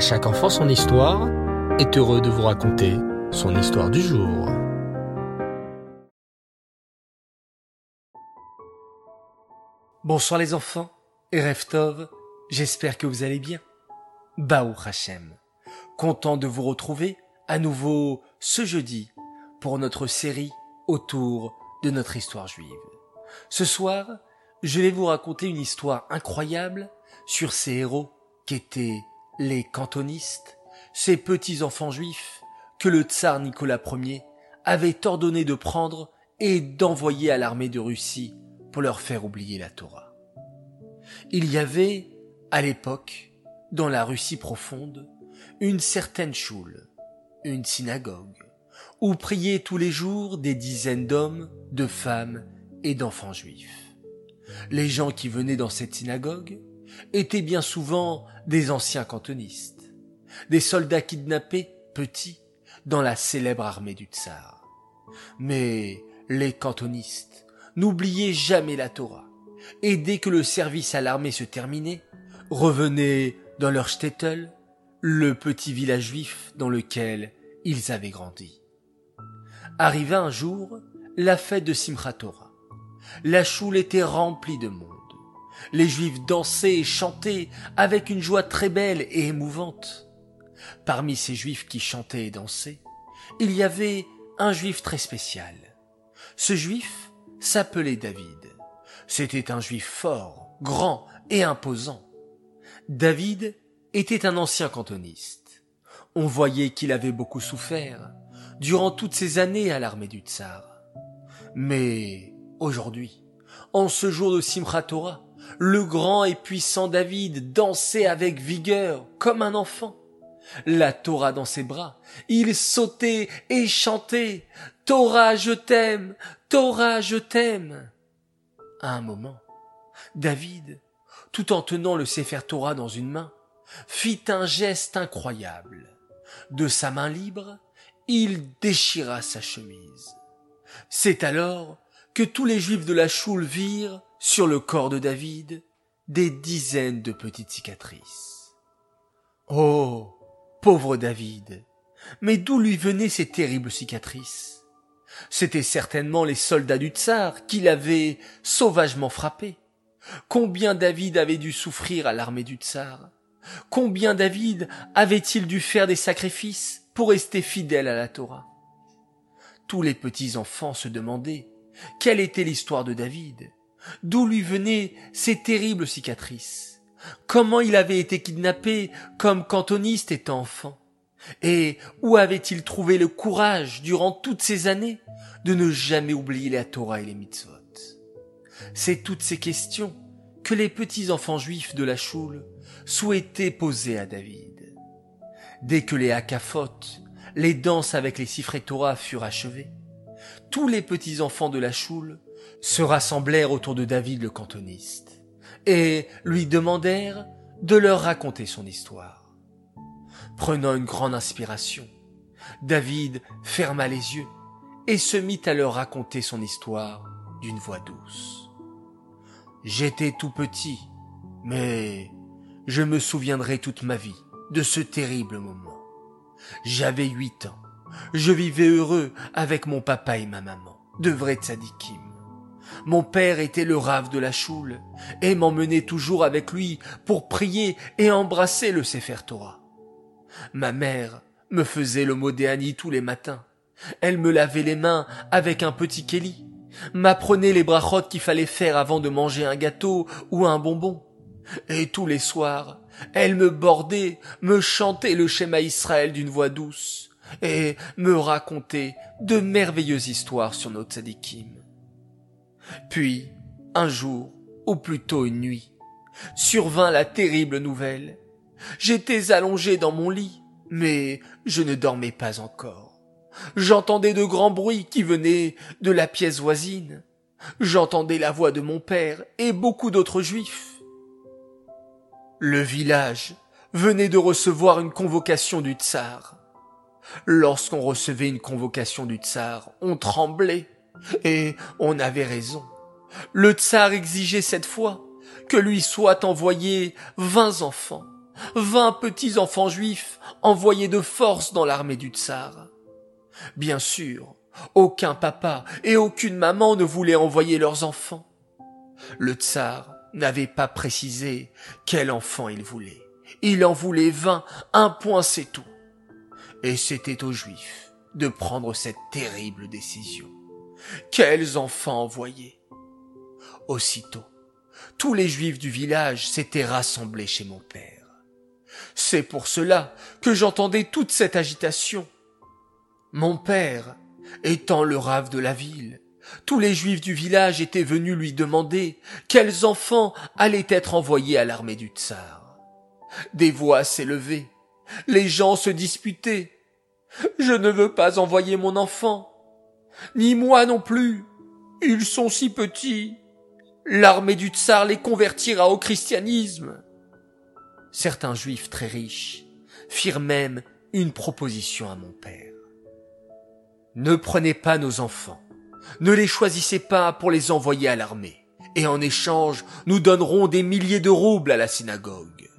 Chaque enfant son histoire est heureux de vous raconter son histoire du jour. Bonsoir les enfants et Reftov, j'espère que vous allez bien. Baou Hachem, content de vous retrouver à nouveau ce jeudi pour notre série autour de notre histoire juive. Ce soir, je vais vous raconter une histoire incroyable sur ces héros qu'étaient les cantonistes, ces petits enfants juifs que le tsar Nicolas Ier avait ordonné de prendre et d'envoyer à l'armée de Russie pour leur faire oublier la Torah. Il y avait, à l'époque, dans la Russie profonde, une certaine choule, une synagogue, où priaient tous les jours des dizaines d'hommes, de femmes et d'enfants juifs. Les gens qui venaient dans cette synagogue étaient bien souvent des anciens cantonistes, des soldats kidnappés, petits, dans la célèbre armée du tsar. Mais les cantonistes n'oubliaient jamais la Torah, et dès que le service à l'armée se terminait, revenaient dans leur shtetl, le petit village juif dans lequel ils avaient grandi. Arriva un jour la fête de Simchat Torah. La choule était remplie de monde. Les juifs dansaient et chantaient avec une joie très belle et émouvante. Parmi ces juifs qui chantaient et dansaient, il y avait un juif très spécial. Ce juif s'appelait David. C'était un juif fort, grand et imposant. David était un ancien cantoniste. On voyait qu'il avait beaucoup souffert durant toutes ces années à l'armée du tsar. Mais aujourd'hui, en ce jour de Simchat le grand et puissant David dansait avec vigueur comme un enfant. La Torah dans ses bras, il sautait et chantait Torah je t'aime, Torah je t'aime. À un moment, David, tout en tenant le Sefer Torah dans une main, fit un geste incroyable. De sa main libre, il déchira sa chemise. C'est alors que tous les juifs de la choule virent, sur le corps de David, des dizaines de petites cicatrices. Oh, pauvre David. Mais d'où lui venaient ces terribles cicatrices? C'étaient certainement les soldats du tsar qui l'avaient sauvagement frappé. Combien David avait dû souffrir à l'armée du tsar? Combien David avait-il dû faire des sacrifices pour rester fidèle à la Torah? Tous les petits enfants se demandaient quelle était l'histoire de David, d'où lui venaient ces terribles cicatrices, comment il avait été kidnappé comme cantoniste étant enfant, et où avait-il trouvé le courage durant toutes ces années de ne jamais oublier la Torah et les mitzvot? C'est toutes ces questions que les petits enfants juifs de la choule souhaitaient poser à David. Dès que les hakafot, les danses avec les siffrés Torah furent achevées, tous les petits enfants de la choule se rassemblèrent autour de David le cantoniste et lui demandèrent de leur raconter son histoire. Prenant une grande inspiration, David ferma les yeux et se mit à leur raconter son histoire d'une voix douce. J'étais tout petit, mais je me souviendrai toute ma vie de ce terrible moment. J'avais huit ans. Je vivais heureux avec mon papa et ma maman, de vrais tzadikim. Mon père était le rave de la choule et m'emmenait toujours avec lui pour prier et embrasser le Sefer Torah. Ma mère me faisait le modéani tous les matins. Elle me lavait les mains avec un petit kéli, m'apprenait les brachot qu'il fallait faire avant de manger un gâteau ou un bonbon. Et tous les soirs, elle me bordait, me chantait le schéma Israël d'une voix douce, et me racontait de merveilleuses histoires sur nos tzadikim. Puis, un jour, ou plutôt une nuit, survint la terrible nouvelle. J'étais allongé dans mon lit, mais je ne dormais pas encore. J'entendais de grands bruits qui venaient de la pièce voisine. J'entendais la voix de mon père et beaucoup d'autres juifs. Le village venait de recevoir une convocation du tsar. Lorsqu'on recevait une convocation du tsar, on tremblait. Et on avait raison. Le tsar exigeait cette fois que lui soient envoyés vingt enfants, vingt petits enfants juifs envoyés de force dans l'armée du tsar. Bien sûr, aucun papa et aucune maman ne voulaient envoyer leurs enfants. Le tsar n'avait pas précisé quel enfant il voulait. Il en voulait vingt, un point c'est tout. Et c'était aux juifs de prendre cette terrible décision. Quels enfants envoyer? Aussitôt, tous les juifs du village s'étaient rassemblés chez mon père. C'est pour cela que j'entendais toute cette agitation. Mon père, étant le rave de la ville, tous les juifs du village étaient venus lui demander quels enfants allaient être envoyés à l'armée du tsar. Des voix s'élevaient, les gens se disputaient. Je ne veux pas envoyer mon enfant, ni moi non plus. Ils sont si petits. L'armée du tsar les convertira au christianisme. Certains juifs très riches firent même une proposition à mon père. Ne prenez pas nos enfants, ne les choisissez pas pour les envoyer à l'armée, et en échange nous donnerons des milliers de roubles à la synagogue.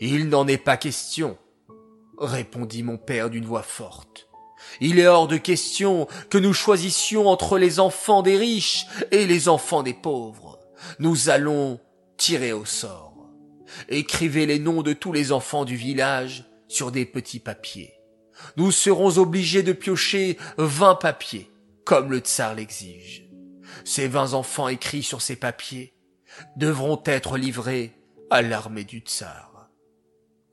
Il n'en est pas question, répondit mon père d'une voix forte. Il est hors de question que nous choisissions entre les enfants des riches et les enfants des pauvres. Nous allons tirer au sort. Écrivez les noms de tous les enfants du village sur des petits papiers. Nous serons obligés de piocher vingt papiers, comme le tsar l'exige. Ces vingt enfants écrits sur ces papiers devront être livrés à l'armée du tsar.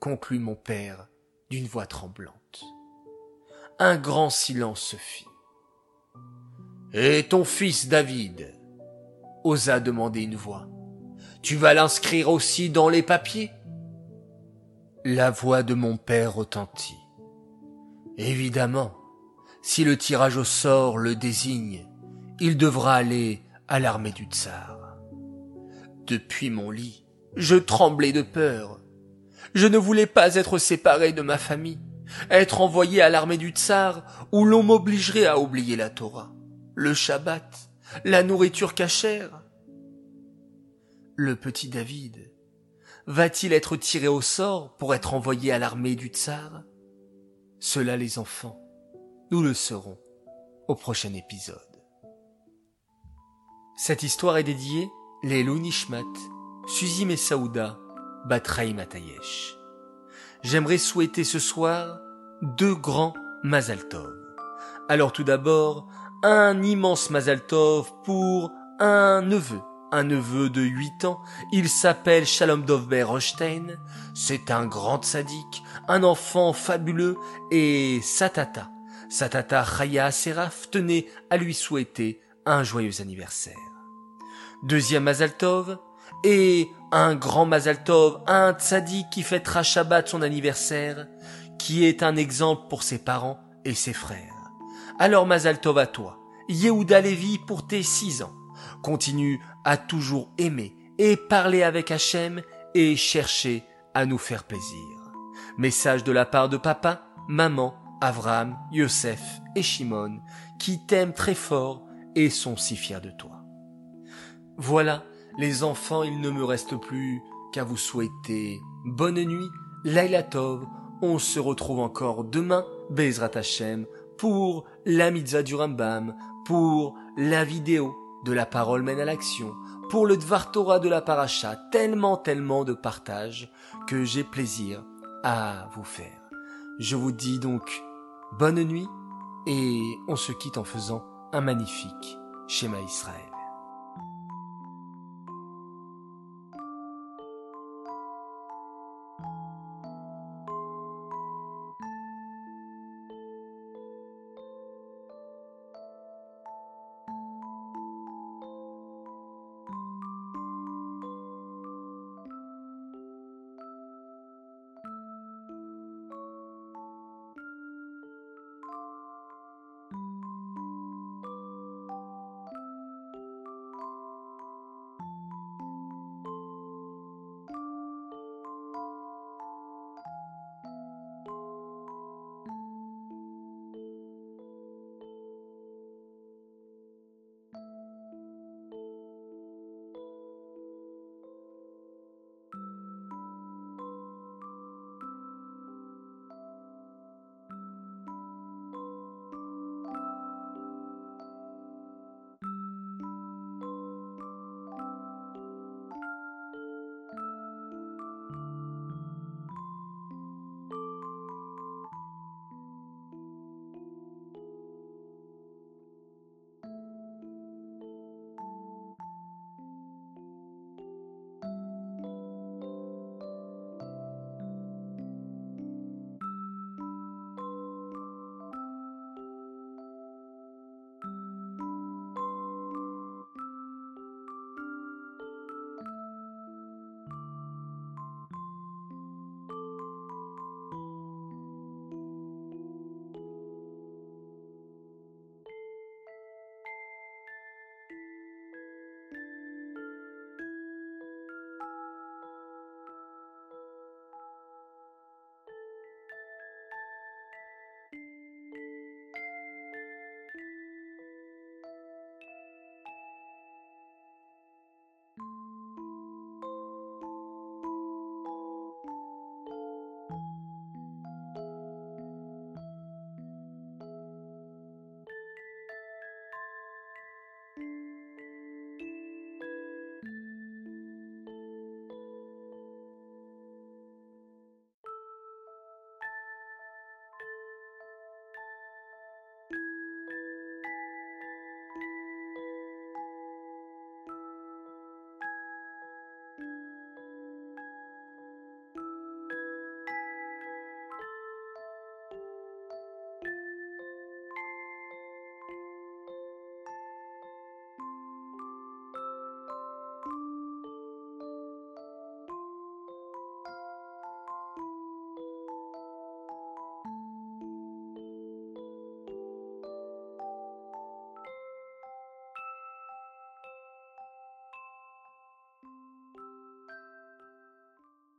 Conclut mon père d'une voix tremblante un grand silence se fit. Et ton fils David osa demander une voix. Tu vas l'inscrire aussi dans les papiers? La voix de mon père retentit. Évidemment, si le tirage au sort le désigne, il devra aller à l'armée du tsar. Depuis mon lit, je tremblais de peur. Je ne voulais pas être séparé de ma famille être envoyé à l'armée du tsar où l'on m'obligerait à oublier la Torah, le Shabbat, la nourriture cachère. Le petit David va-t-il être tiré au sort pour être envoyé à l'armée du tsar? Cela les enfants, nous le saurons au prochain épisode. Cette histoire est dédiée les Nishmat, Suzy Messaouda, Batraï Matayesh j'aimerais souhaiter ce soir deux grands Mazaltov. Alors tout d'abord, un immense Mazaltov pour un neveu, un neveu de 8 ans. Il s'appelle Shalom Dovber Rostein. C'est un grand sadique, un enfant fabuleux et Satata. Satata Chaya Seraf tenait à lui souhaiter un joyeux anniversaire. Deuxième Mazaltov, et un grand Mazaltov, un tzaddik qui fêtera Shabbat son anniversaire, qui est un exemple pour ses parents et ses frères. Alors Mazaltov à toi, Yehuda Levi pour tes six ans. Continue à toujours aimer et parler avec Hachem et chercher à nous faire plaisir. Message de la part de papa, maman, Avraham, Yosef et Shimon, qui t'aiment très fort et sont si fiers de toi. Voilà les enfants, il ne me reste plus qu'à vous souhaiter bonne nuit, Laila Tov. On se retrouve encore demain, Bezrat Hashem, pour la mitzvah du Rambam, pour la vidéo de la parole mène à l'action, pour le Dvar Torah de la paracha, tellement, tellement de partage que j'ai plaisir à vous faire. Je vous dis donc bonne nuit et on se quitte en faisant un magnifique schéma Israël.